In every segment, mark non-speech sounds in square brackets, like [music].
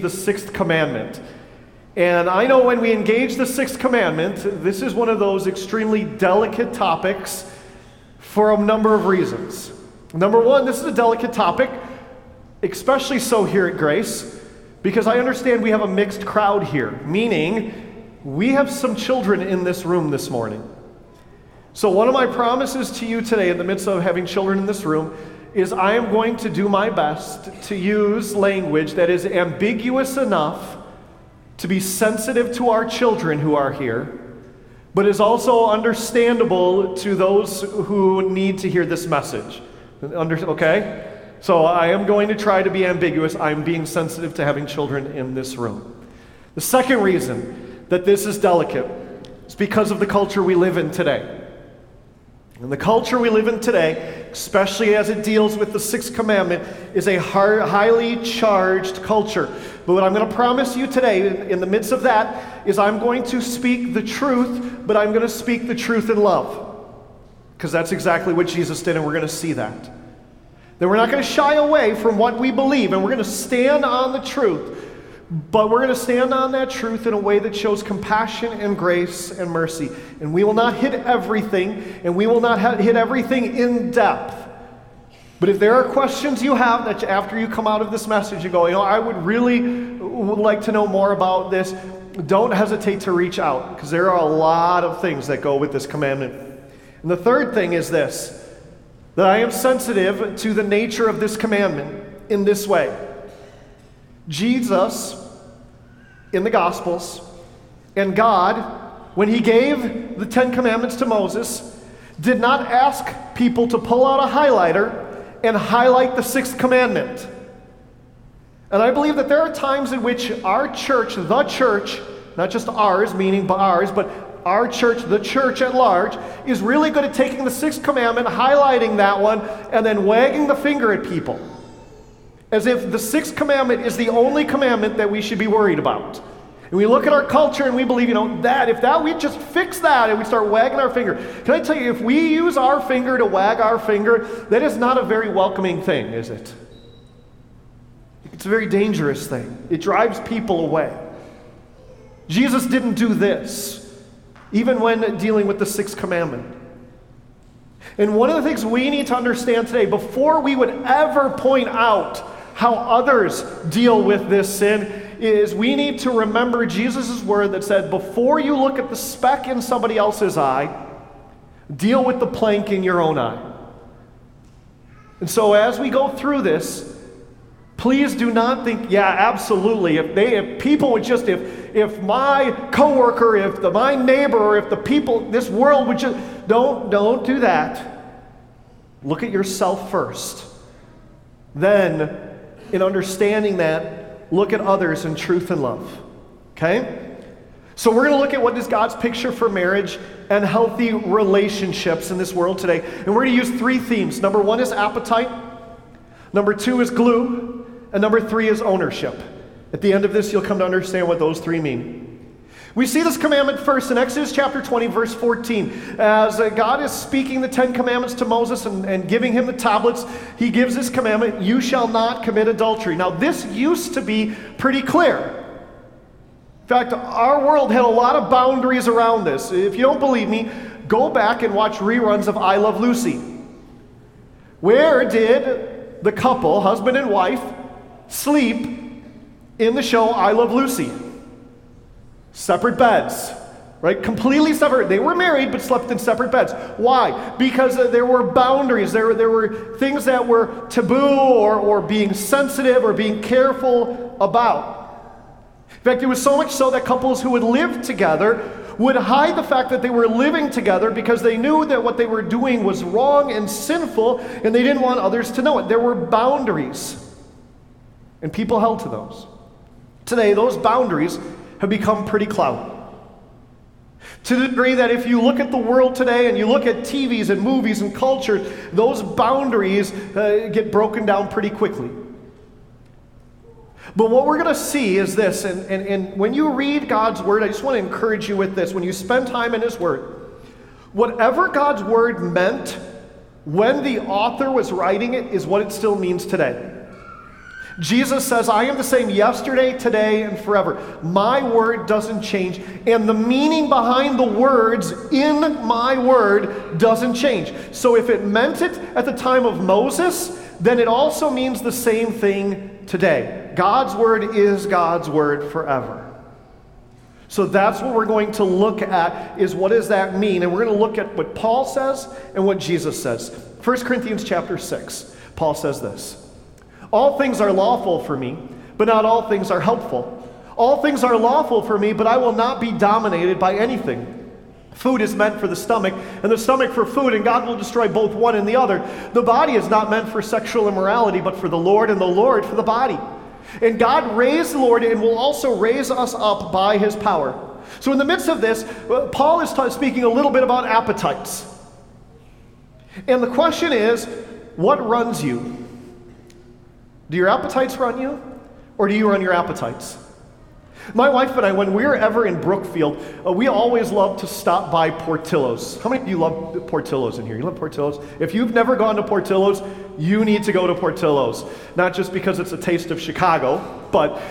the sixth commandment. And I know when we engage the sixth commandment, this is one of those extremely delicate topics for a number of reasons. Number one, this is a delicate topic, especially so here at Grace, because I understand we have a mixed crowd here, meaning we have some children in this room this morning. So, one of my promises to you today, in the midst of having children in this room, is I am going to do my best to use language that is ambiguous enough to be sensitive to our children who are here, but is also understandable to those who need to hear this message. Under, okay? So I am going to try to be ambiguous. I'm being sensitive to having children in this room. The second reason that this is delicate is because of the culture we live in today. And the culture we live in today, especially as it deals with the sixth commandment, is a highly charged culture. But what I'm going to promise you today, in the midst of that, is I'm going to speak the truth, but I'm going to speak the truth in love. Because that's exactly what Jesus did, and we're going to see that. That we're not going to shy away from what we believe, and we're going to stand on the truth. But we're going to stand on that truth in a way that shows compassion and grace and mercy. And we will not hit everything, and we will not hit everything in depth. But if there are questions you have that after you come out of this message, you go, you know, I would really would like to know more about this, don't hesitate to reach out because there are a lot of things that go with this commandment. And the third thing is this that I am sensitive to the nature of this commandment in this way. Jesus in the Gospels and God, when He gave the Ten Commandments to Moses, did not ask people to pull out a highlighter and highlight the sixth commandment. And I believe that there are times in which our church, the church, not just ours, meaning ours, but our church, the church at large, is really good at taking the sixth commandment, highlighting that one, and then wagging the finger at people. As if the sixth commandment is the only commandment that we should be worried about. And we look at our culture and we believe, you know, that, if that, we just fix that and we start wagging our finger. Can I tell you, if we use our finger to wag our finger, that is not a very welcoming thing, is it? It's a very dangerous thing. It drives people away. Jesus didn't do this, even when dealing with the sixth commandment. And one of the things we need to understand today, before we would ever point out how others deal with this sin, is we need to remember Jesus' word that said, before you look at the speck in somebody else's eye, deal with the plank in your own eye. And so as we go through this, please do not think, yeah, absolutely. If they if people would just if if my coworker, if the, my neighbor, or if the people, this world would just don't don't do that. Look at yourself first. Then in understanding that, look at others in truth and love. Okay? So we're going to look at what is God's picture for marriage and healthy relationships in this world today. And we're going to use three themes. Number one is appetite. Number two is glue. And number three is ownership. At the end of this, you'll come to understand what those three mean. We see this commandment first in Exodus chapter 20, verse 14. As uh, God is speaking the Ten Commandments to Moses and, and giving him the tablets, he gives this commandment You shall not commit adultery. Now, this used to be pretty clear. In fact, our world had a lot of boundaries around this. If you don't believe me, go back and watch reruns of I Love Lucy. Where did the couple, husband and wife, sleep in the show I Love Lucy? Separate beds, right? Completely separate. They were married but slept in separate beds. Why? Because uh, there were boundaries, there, there were things that were taboo or, or being sensitive or being careful about. In fact, it was so much so that couples who would live together would hide the fact that they were living together because they knew that what they were doing was wrong and sinful and they didn't want others to know it. There were boundaries, and people held to those. Today, those boundaries have become pretty cloudy. To the degree that if you look at the world today and you look at TVs and movies and culture, those boundaries uh, get broken down pretty quickly. But what we're going to see is this, and, and, and when you read God's Word, I just want to encourage you with this. When you spend time in His Word, whatever God's Word meant when the author was writing it is what it still means today. Jesus says, I am the same yesterday, today, and forever. My word doesn't change, and the meaning behind the words in my word doesn't change. So if it meant it at the time of Moses, then it also means the same thing today. God's word is God's word forever. So that's what we're going to look at is what does that mean? And we're going to look at what Paul says and what Jesus says. 1 Corinthians chapter 6. Paul says this. All things are lawful for me, but not all things are helpful. All things are lawful for me, but I will not be dominated by anything. Food is meant for the stomach, and the stomach for food, and God will destroy both one and the other. The body is not meant for sexual immorality, but for the Lord, and the Lord for the body. And God raised the Lord and will also raise us up by his power. So, in the midst of this, uh, Paul is speaking a little bit about appetites. And the question is what runs you? Do your appetites run you? Or do you run your appetites? My wife and I, when we are ever in Brookfield, uh, we always love to stop by Portillo's. How many of you love Portillo's in here? You love Portillo's? If you've never gone to Portillo's, you need to go to Portillo's. Not just because it's a taste of Chicago, but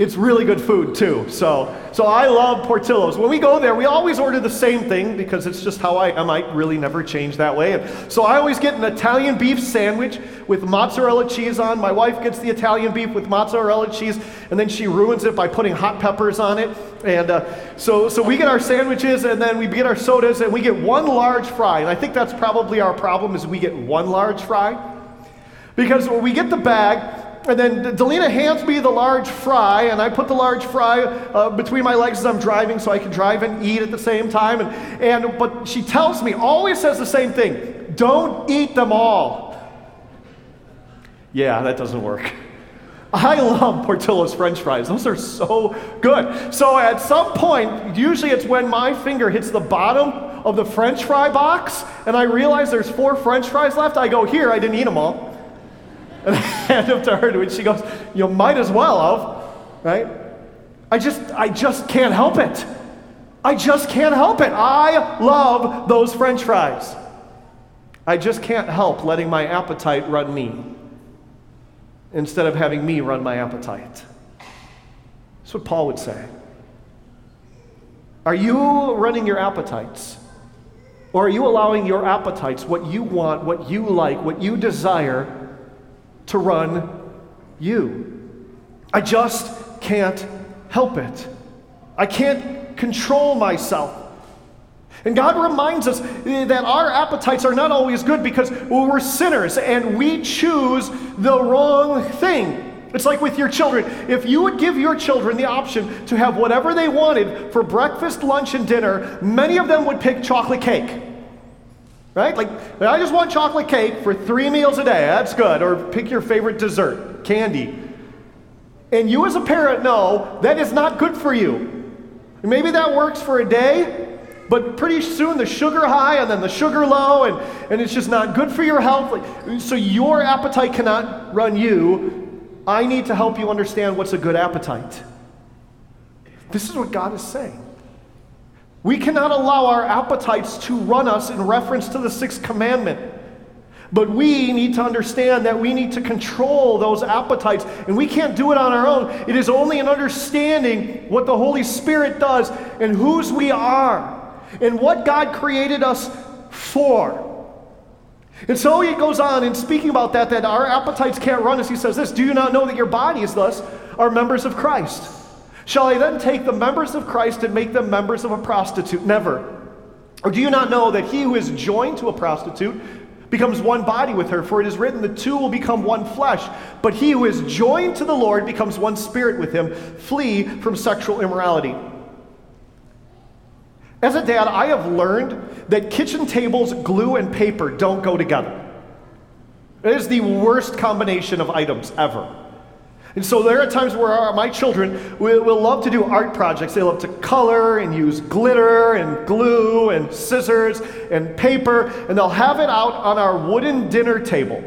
it's really good food too. So, so I love Portillo's. When we go there, we always order the same thing because it's just how I am. I really never change that way. And so I always get an Italian beef sandwich with mozzarella cheese on. My wife gets the Italian beef with mozzarella cheese, and then she ruins it by putting hot peppers on it. And uh, so, so we get our sandwiches, and then we get our sodas, and we get one large fry. And I think that's probably our problem is we get one large fry. Because when we get the bag, and then Delina hands me the large fry, and I put the large fry uh, between my legs as I'm driving so I can drive and eat at the same time. And, and, but she tells me, always says the same thing don't eat them all. Yeah, that doesn't work. I love Portillo's french fries. Those are so good. So at some point, usually it's when my finger hits the bottom of the french fry box and I realize there's four french fries left, I go, Here, I didn't eat them all. [laughs] And I hand them to her, and she goes, You might as well have, right? I just, I just can't help it. I just can't help it. I love those french fries. I just can't help letting my appetite run me instead of having me run my appetite. That's what Paul would say. Are you running your appetites? Or are you allowing your appetites, what you want, what you like, what you desire, to run you. I just can't help it. I can't control myself. And God reminds us that our appetites are not always good because we're sinners and we choose the wrong thing. It's like with your children. If you would give your children the option to have whatever they wanted for breakfast, lunch, and dinner, many of them would pick chocolate cake. Right? Like, I just want chocolate cake for three meals a day. That's good. Or pick your favorite dessert, candy. And you, as a parent, know that is not good for you. Maybe that works for a day, but pretty soon the sugar high and then the sugar low, and, and it's just not good for your health. Like, so your appetite cannot run you. I need to help you understand what's a good appetite. This is what God is saying. We cannot allow our appetites to run us in reference to the sixth commandment. But we need to understand that we need to control those appetites, and we can't do it on our own. It is only in understanding what the Holy Spirit does and whose we are and what God created us for. And so he goes on in speaking about that, that our appetites can't run us. He says this Do you not know that your bodies, thus, are members of Christ? Shall I then take the members of Christ and make them members of a prostitute? Never. Or do you not know that he who is joined to a prostitute becomes one body with her? For it is written, the two will become one flesh. But he who is joined to the Lord becomes one spirit with him. Flee from sexual immorality. As a dad, I have learned that kitchen tables, glue, and paper don't go together. It is the worst combination of items ever. And so there are times where our, my children will, will, love to do art projects. They love to color and use glitter and glue and scissors and paper, and they'll have it out on our wooden dinner table.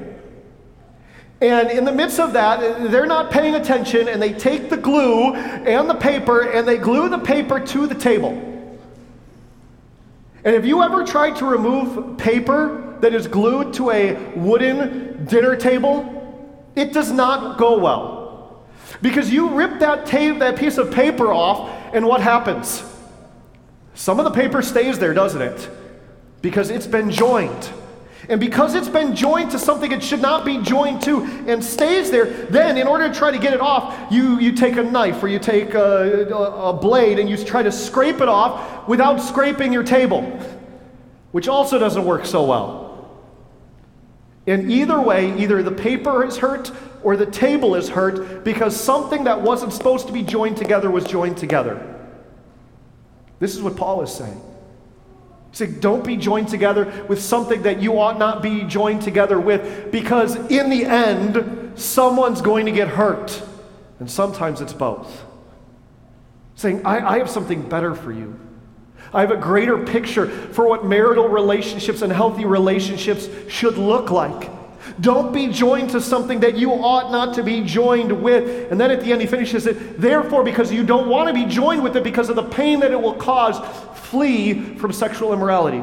And in the midst of that, they're not paying attention, and they take the glue and the paper and they glue the paper to the table. And have you ever tried to remove paper that is glued to a wooden dinner table? It does not go well. Because you rip that, tape, that piece of paper off, and what happens? Some of the paper stays there, doesn't it? Because it's been joined. And because it's been joined to something it should not be joined to and stays there, then in order to try to get it off, you, you take a knife or you take a, a, a blade and you try to scrape it off without scraping your table, which also doesn't work so well. In either way, either the paper is hurt or the table is hurt because something that wasn't supposed to be joined together was joined together. This is what Paul is saying. He's saying, don't be joined together with something that you ought not be joined together with because in the end, someone's going to get hurt. And sometimes it's both. Saying, I, I have something better for you. I have a greater picture for what marital relationships and healthy relationships should look like. Don't be joined to something that you ought not to be joined with. And then at the end, he finishes it, therefore, because you don't want to be joined with it because of the pain that it will cause, flee from sexual immorality.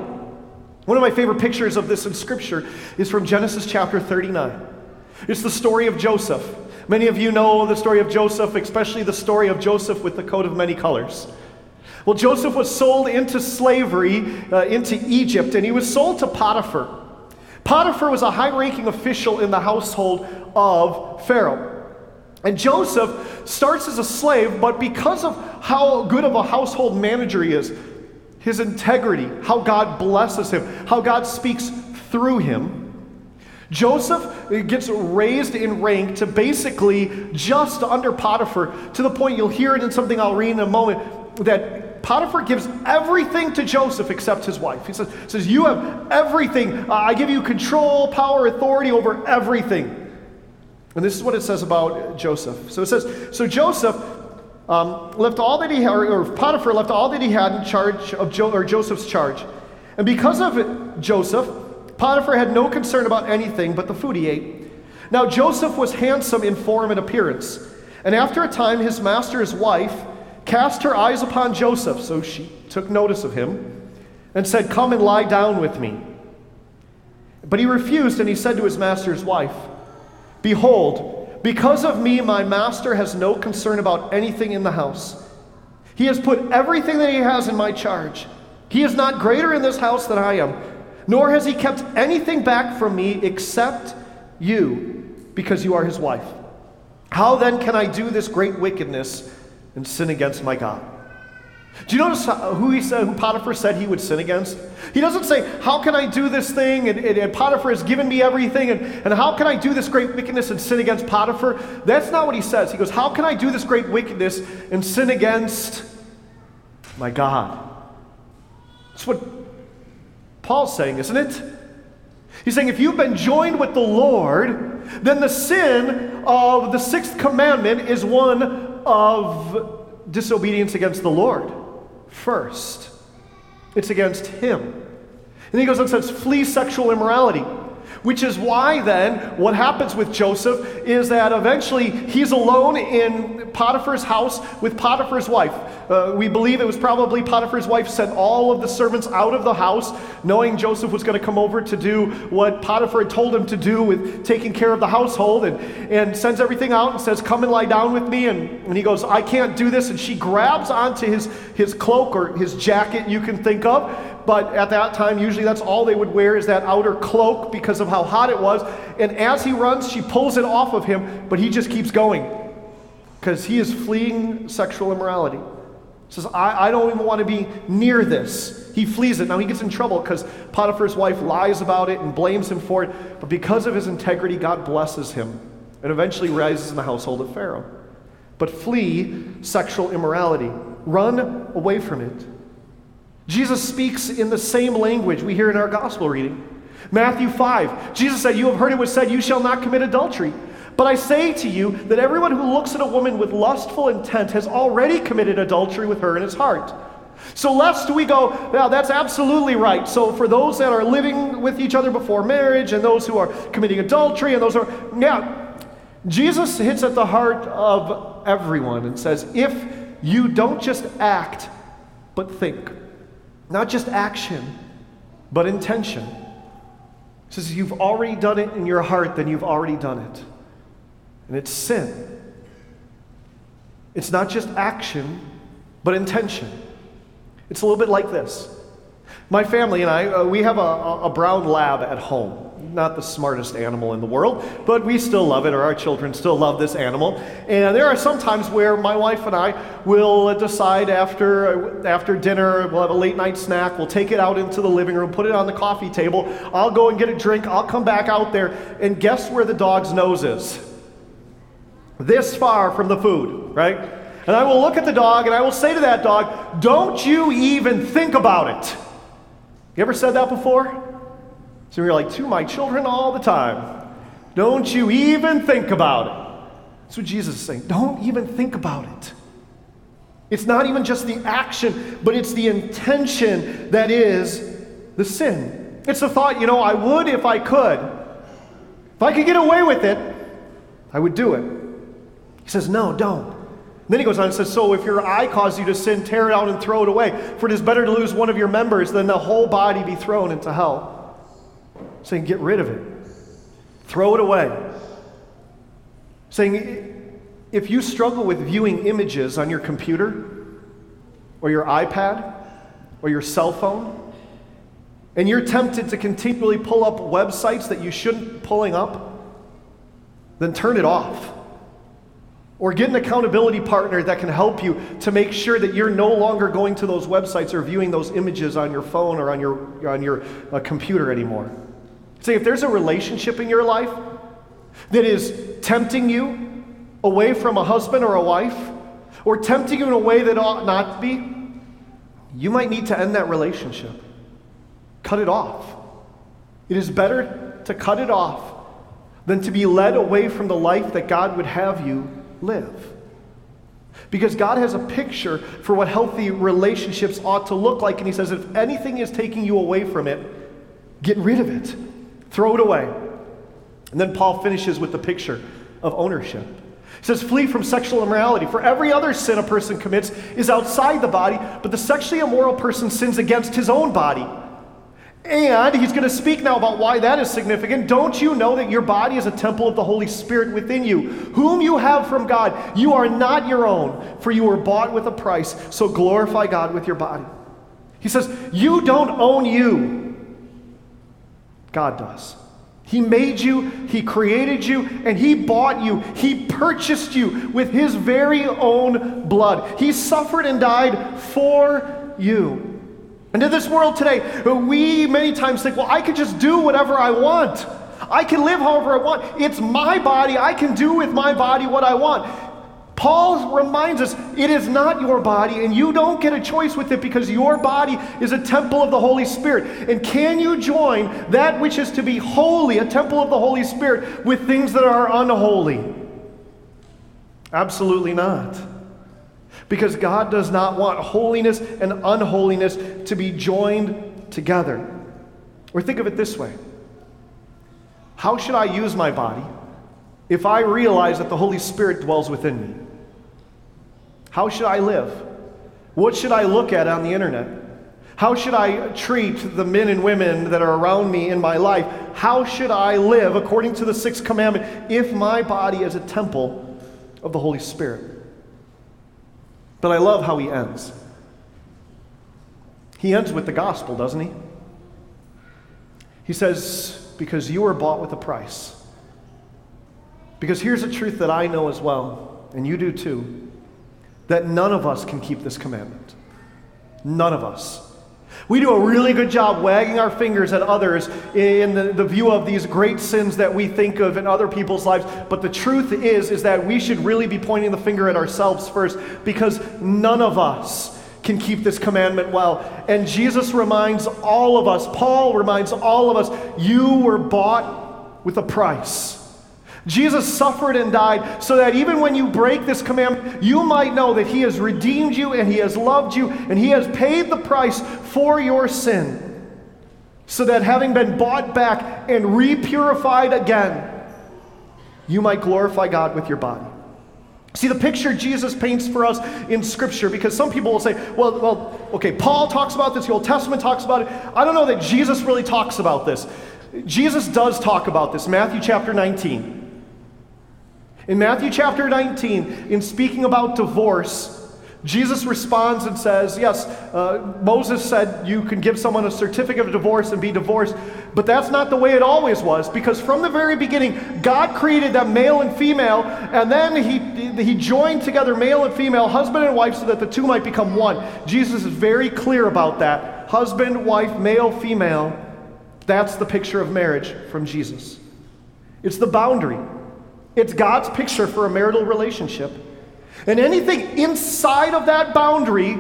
One of my favorite pictures of this in Scripture is from Genesis chapter 39. It's the story of Joseph. Many of you know the story of Joseph, especially the story of Joseph with the coat of many colors. Well, Joseph was sold into slavery uh, into Egypt, and he was sold to Potiphar. Potiphar was a high ranking official in the household of Pharaoh. And Joseph starts as a slave, but because of how good of a household manager he is, his integrity, how God blesses him, how God speaks through him, Joseph gets raised in rank to basically just under Potiphar, to the point you'll hear it in something I'll read in a moment, that Potiphar gives everything to Joseph except his wife. He says, says You have everything. Uh, I give you control, power, authority over everything. And this is what it says about Joseph. So it says, So Joseph um, left all that he had, or Potiphar left all that he had in charge of jo- or Joseph's charge. And because of it, Joseph, Potiphar had no concern about anything but the food he ate. Now Joseph was handsome in form and appearance. And after a time, his master's wife, cast her eyes upon Joseph, so she took notice of him, and said, Come and lie down with me. But he refused, and he said to his master's wife, Behold, because of me, my master has no concern about anything in the house. He has put everything that he has in my charge. He is not greater in this house than I am, nor has he kept anything back from me except you, because you are his wife. How then can I do this great wickedness? And sin against my God. Do you notice who he said, who Potiphar said he would sin against? He doesn't say, How can I do this thing? And, and, and, Potiphar has given me everything. And, and how can I do this great wickedness and sin against Potiphar? That's not what he says. He goes, How can I do this great wickedness and sin against my God? That's what Paul's saying, isn't it? He's saying, If you've been joined with the Lord, then the sin of the sixth commandment is one of disobedience against the Lord first. It's against Him. And he goes and says, flee sexual immorality. Which is why, then, what happens with Joseph is that eventually he's alone in Potiphar's house with Potiphar's wife. Uh, we believe it was probably Potiphar's wife sent all of the servants out of the house, knowing Joseph was going to come over to do what Potiphar had told him to do with taking care of the household, and, and sends everything out and says, Come and lie down with me. And, and he goes, I can't do this. And she grabs onto his, his cloak or his jacket, you can think of but at that time, usually that's all they would wear is that outer cloak because of how hot it was. And as he runs, she pulls it off of him, but he just keeps going because he is fleeing sexual immorality. Says, I, I don't even want to be near this. He flees it. Now he gets in trouble because Potiphar's wife lies about it and blames him for it. But because of his integrity, God blesses him and eventually rises in the household of Pharaoh. But flee sexual immorality, run away from it. Jesus speaks in the same language we hear in our gospel reading. Matthew 5, Jesus said, You have heard it was said, You shall not commit adultery. But I say to you that everyone who looks at a woman with lustful intent has already committed adultery with her in his heart. So, lest we go, now that's absolutely right. So, for those that are living with each other before marriage and those who are committing adultery and those who are, now, Jesus hits at the heart of everyone and says, if you don't just act, but think. Not just action, but intention. He says, You've already done it in your heart, then you've already done it. And it's sin. It's not just action, but intention. It's a little bit like this. My family and I, uh, we have a, a brown lab at home not the smartest animal in the world, but we still love it, or our children still love this animal. And there are some times where my wife and I will decide after, after dinner, we'll have a late night snack, we'll take it out into the living room, put it on the coffee table. I'll go and get a drink, I'll come back out there, and guess where the dog's nose is? This far from the food, right? And I will look at the dog and I will say to that dog, Don't you even think about it. You ever said that before? So we're like, to my children all the time. Don't you even think about it. That's what Jesus is saying. Don't even think about it. It's not even just the action, but it's the intention that is the sin. It's the thought, you know, I would if I could. If I could get away with it, I would do it. He says, no, don't. Then he goes on and says, So if your eye causes you to sin, tear it out and throw it away. For it is better to lose one of your members than the whole body be thrown into hell saying, get rid of it, throw it away. Saying, if you struggle with viewing images on your computer or your iPad or your cell phone, and you're tempted to continually pull up websites that you shouldn't pulling up, then turn it off. Or get an accountability partner that can help you to make sure that you're no longer going to those websites or viewing those images on your phone or on your, on your uh, computer anymore. See, if there's a relationship in your life that is tempting you away from a husband or a wife, or tempting you in a way that ought not to be, you might need to end that relationship. Cut it off. It is better to cut it off than to be led away from the life that God would have you live. Because God has a picture for what healthy relationships ought to look like, and He says, if anything is taking you away from it, get rid of it. Throw it away. And then Paul finishes with the picture of ownership. He says, Flee from sexual immorality. For every other sin a person commits is outside the body, but the sexually immoral person sins against his own body. And he's going to speak now about why that is significant. Don't you know that your body is a temple of the Holy Spirit within you, whom you have from God? You are not your own, for you were bought with a price. So glorify God with your body. He says, You don't own you. God does. He made you, He created you, and He bought you. He purchased you with His very own blood. He suffered and died for you. And in this world today, we many times think, well, I can just do whatever I want. I can live however I want. It's my body. I can do with my body what I want. Paul reminds us it is not your body, and you don't get a choice with it because your body is a temple of the Holy Spirit. And can you join that which is to be holy, a temple of the Holy Spirit, with things that are unholy? Absolutely not. Because God does not want holiness and unholiness to be joined together. Or think of it this way How should I use my body if I realize that the Holy Spirit dwells within me? How should I live? What should I look at on the internet? How should I treat the men and women that are around me in my life? How should I live according to the sixth commandment if my body is a temple of the Holy Spirit? But I love how he ends. He ends with the gospel, doesn't he? He says, Because you were bought with a price. Because here's a truth that I know as well, and you do too that none of us can keep this commandment. None of us. We do a really good job wagging our fingers at others in the, the, view of these great sins that we think of in other people's lives. But the truth is, is that we should really be pointing the finger at ourselves first because none of us can keep this commandment well. And Jesus reminds all of us, Paul reminds all of us, you were bought with a price. Jesus suffered and died so that even when you break this commandment, you might know that He has redeemed you and He has loved you and He has paid the price for your sin. So that having been bought back and repurified again, you might glorify God with your body. See the picture Jesus paints for us in Scripture, because some people will say, well, well, okay, Paul talks about this, the Old Testament talks about it. I don't know that Jesus really talks about this. Jesus does talk about this, Matthew chapter 19. In Matthew chapter 19, in speaking about divorce, Jesus responds and says, Yes, uh, Moses said you can give someone a certificate of divorce and be divorced, but that's not the way it always was, because from the very beginning, God created them male and female, and then he, he joined together male and female, husband and wife, so that the two might become one. Jesus is very clear about that. Husband, wife, male, female. That's the picture of marriage from Jesus. It's the boundary, it's God's picture for a marital relationship. And anything inside of that boundary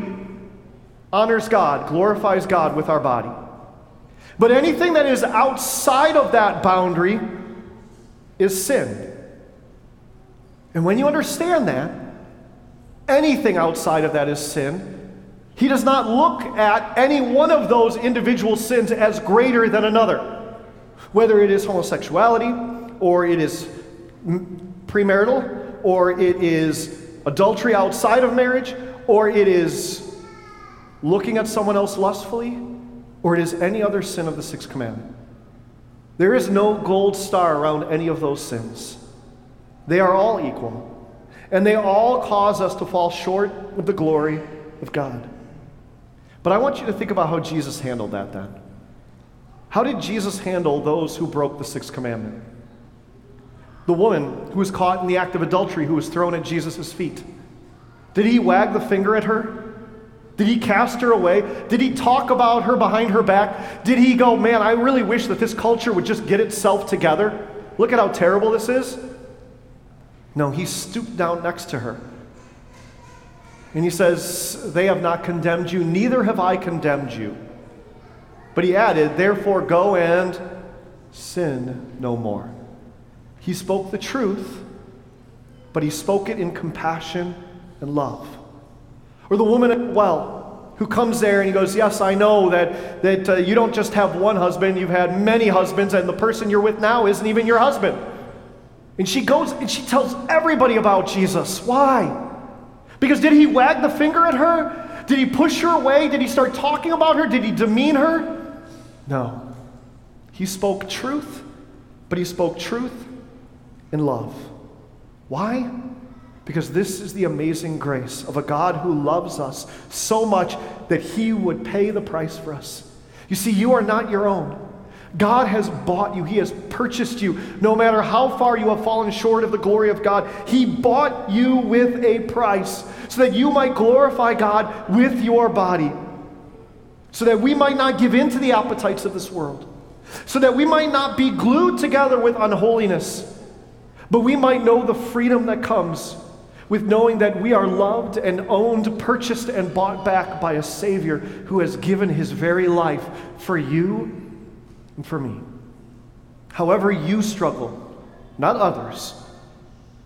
honors God, glorifies God with our body. But anything that is outside of that boundary is sin. And when you understand that, anything outside of that is sin. He does not look at any one of those individual sins as greater than another, whether it is homosexuality, or it is premarital, or it is adultery outside of marriage, or it is looking at someone else lustfully, or it is any other sin of the sixth commandment. There is no gold star around any of those sins. They are all equal, and they all cause us to fall short of the glory of God. But I want you to think about how Jesus handled that then. How did Jesus handle those who broke the sixth commandment? The woman who was caught in the act of adultery who was thrown at Jesus' feet? Did he wag the finger at her? Did he cast her away? Did he talk about her behind her back? Did he go, man, I really wish that this culture would just get itself together? Look at how terrible this is. No, he stooped down next to her. And he says, They have not condemned you, neither have I condemned you. But he added, Therefore go and sin no more. He spoke the truth, but he spoke it in compassion and love. Or the woman at well, who comes there and he goes, Yes, I know that, that uh, you don't just have one husband, you've had many husbands, and the person you're with now isn't even your husband. And she goes and she tells everybody about Jesus. Why? Because did he wag the finger at her? Did he push her away? Did he start talking about her? Did he demean her? No. He spoke truth, but he spoke truth in love. Why? Because this is the amazing grace of a God who loves us so much that he would pay the price for us. You see, you are not your own. God has bought you. He has purchased you. No matter how far you have fallen short of the glory of God, He bought you with a price so that you might glorify God with your body, so that we might not give in to the appetites of this world, so that we might not be glued together with unholiness but we might know the freedom that comes with knowing that we are loved and owned, purchased and bought back by a Savior who has given his very life for you and for me. However, you struggle, not others,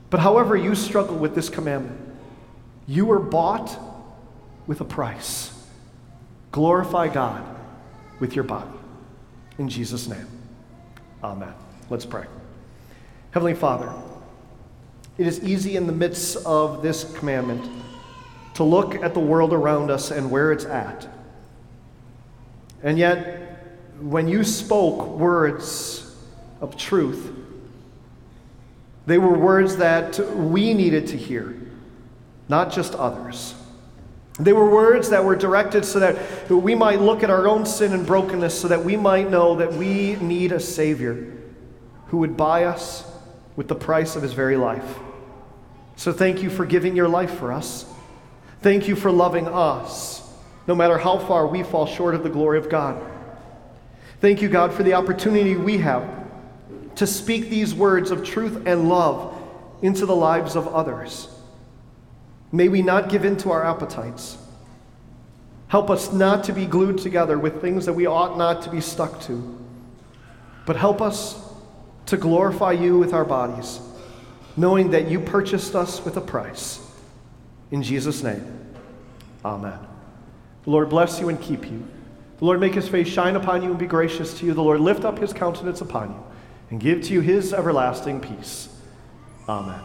but however you struggle with this commandment, you were bought with a price. Glorify God with your body. In Jesus' name, amen. Let's pray. Heavenly Father, it is easy in the midst of this commandment to look at the world around us and where it's at. And yet, when you spoke words of truth, they were words that we needed to hear, not just others. They were words that were directed so that we might look at our own sin and brokenness, so that we might know that we need a Savior who would buy us with the price of his very life. So thank you for giving your life for us. Thank you for loving us, no matter how far we fall short of the glory of God. Thank you, God, for the opportunity we have to speak these words of truth and love into the lives of others. May we not give in to our appetites. Help us not to be glued together with things that we ought not to be stuck to, but help us to glorify you with our bodies, knowing that you purchased us with a price. In Jesus' name, amen. The Lord bless you and keep you. The Lord make his face shine upon you and be gracious to you. The Lord lift up his countenance upon you and give to you his everlasting peace. Amen.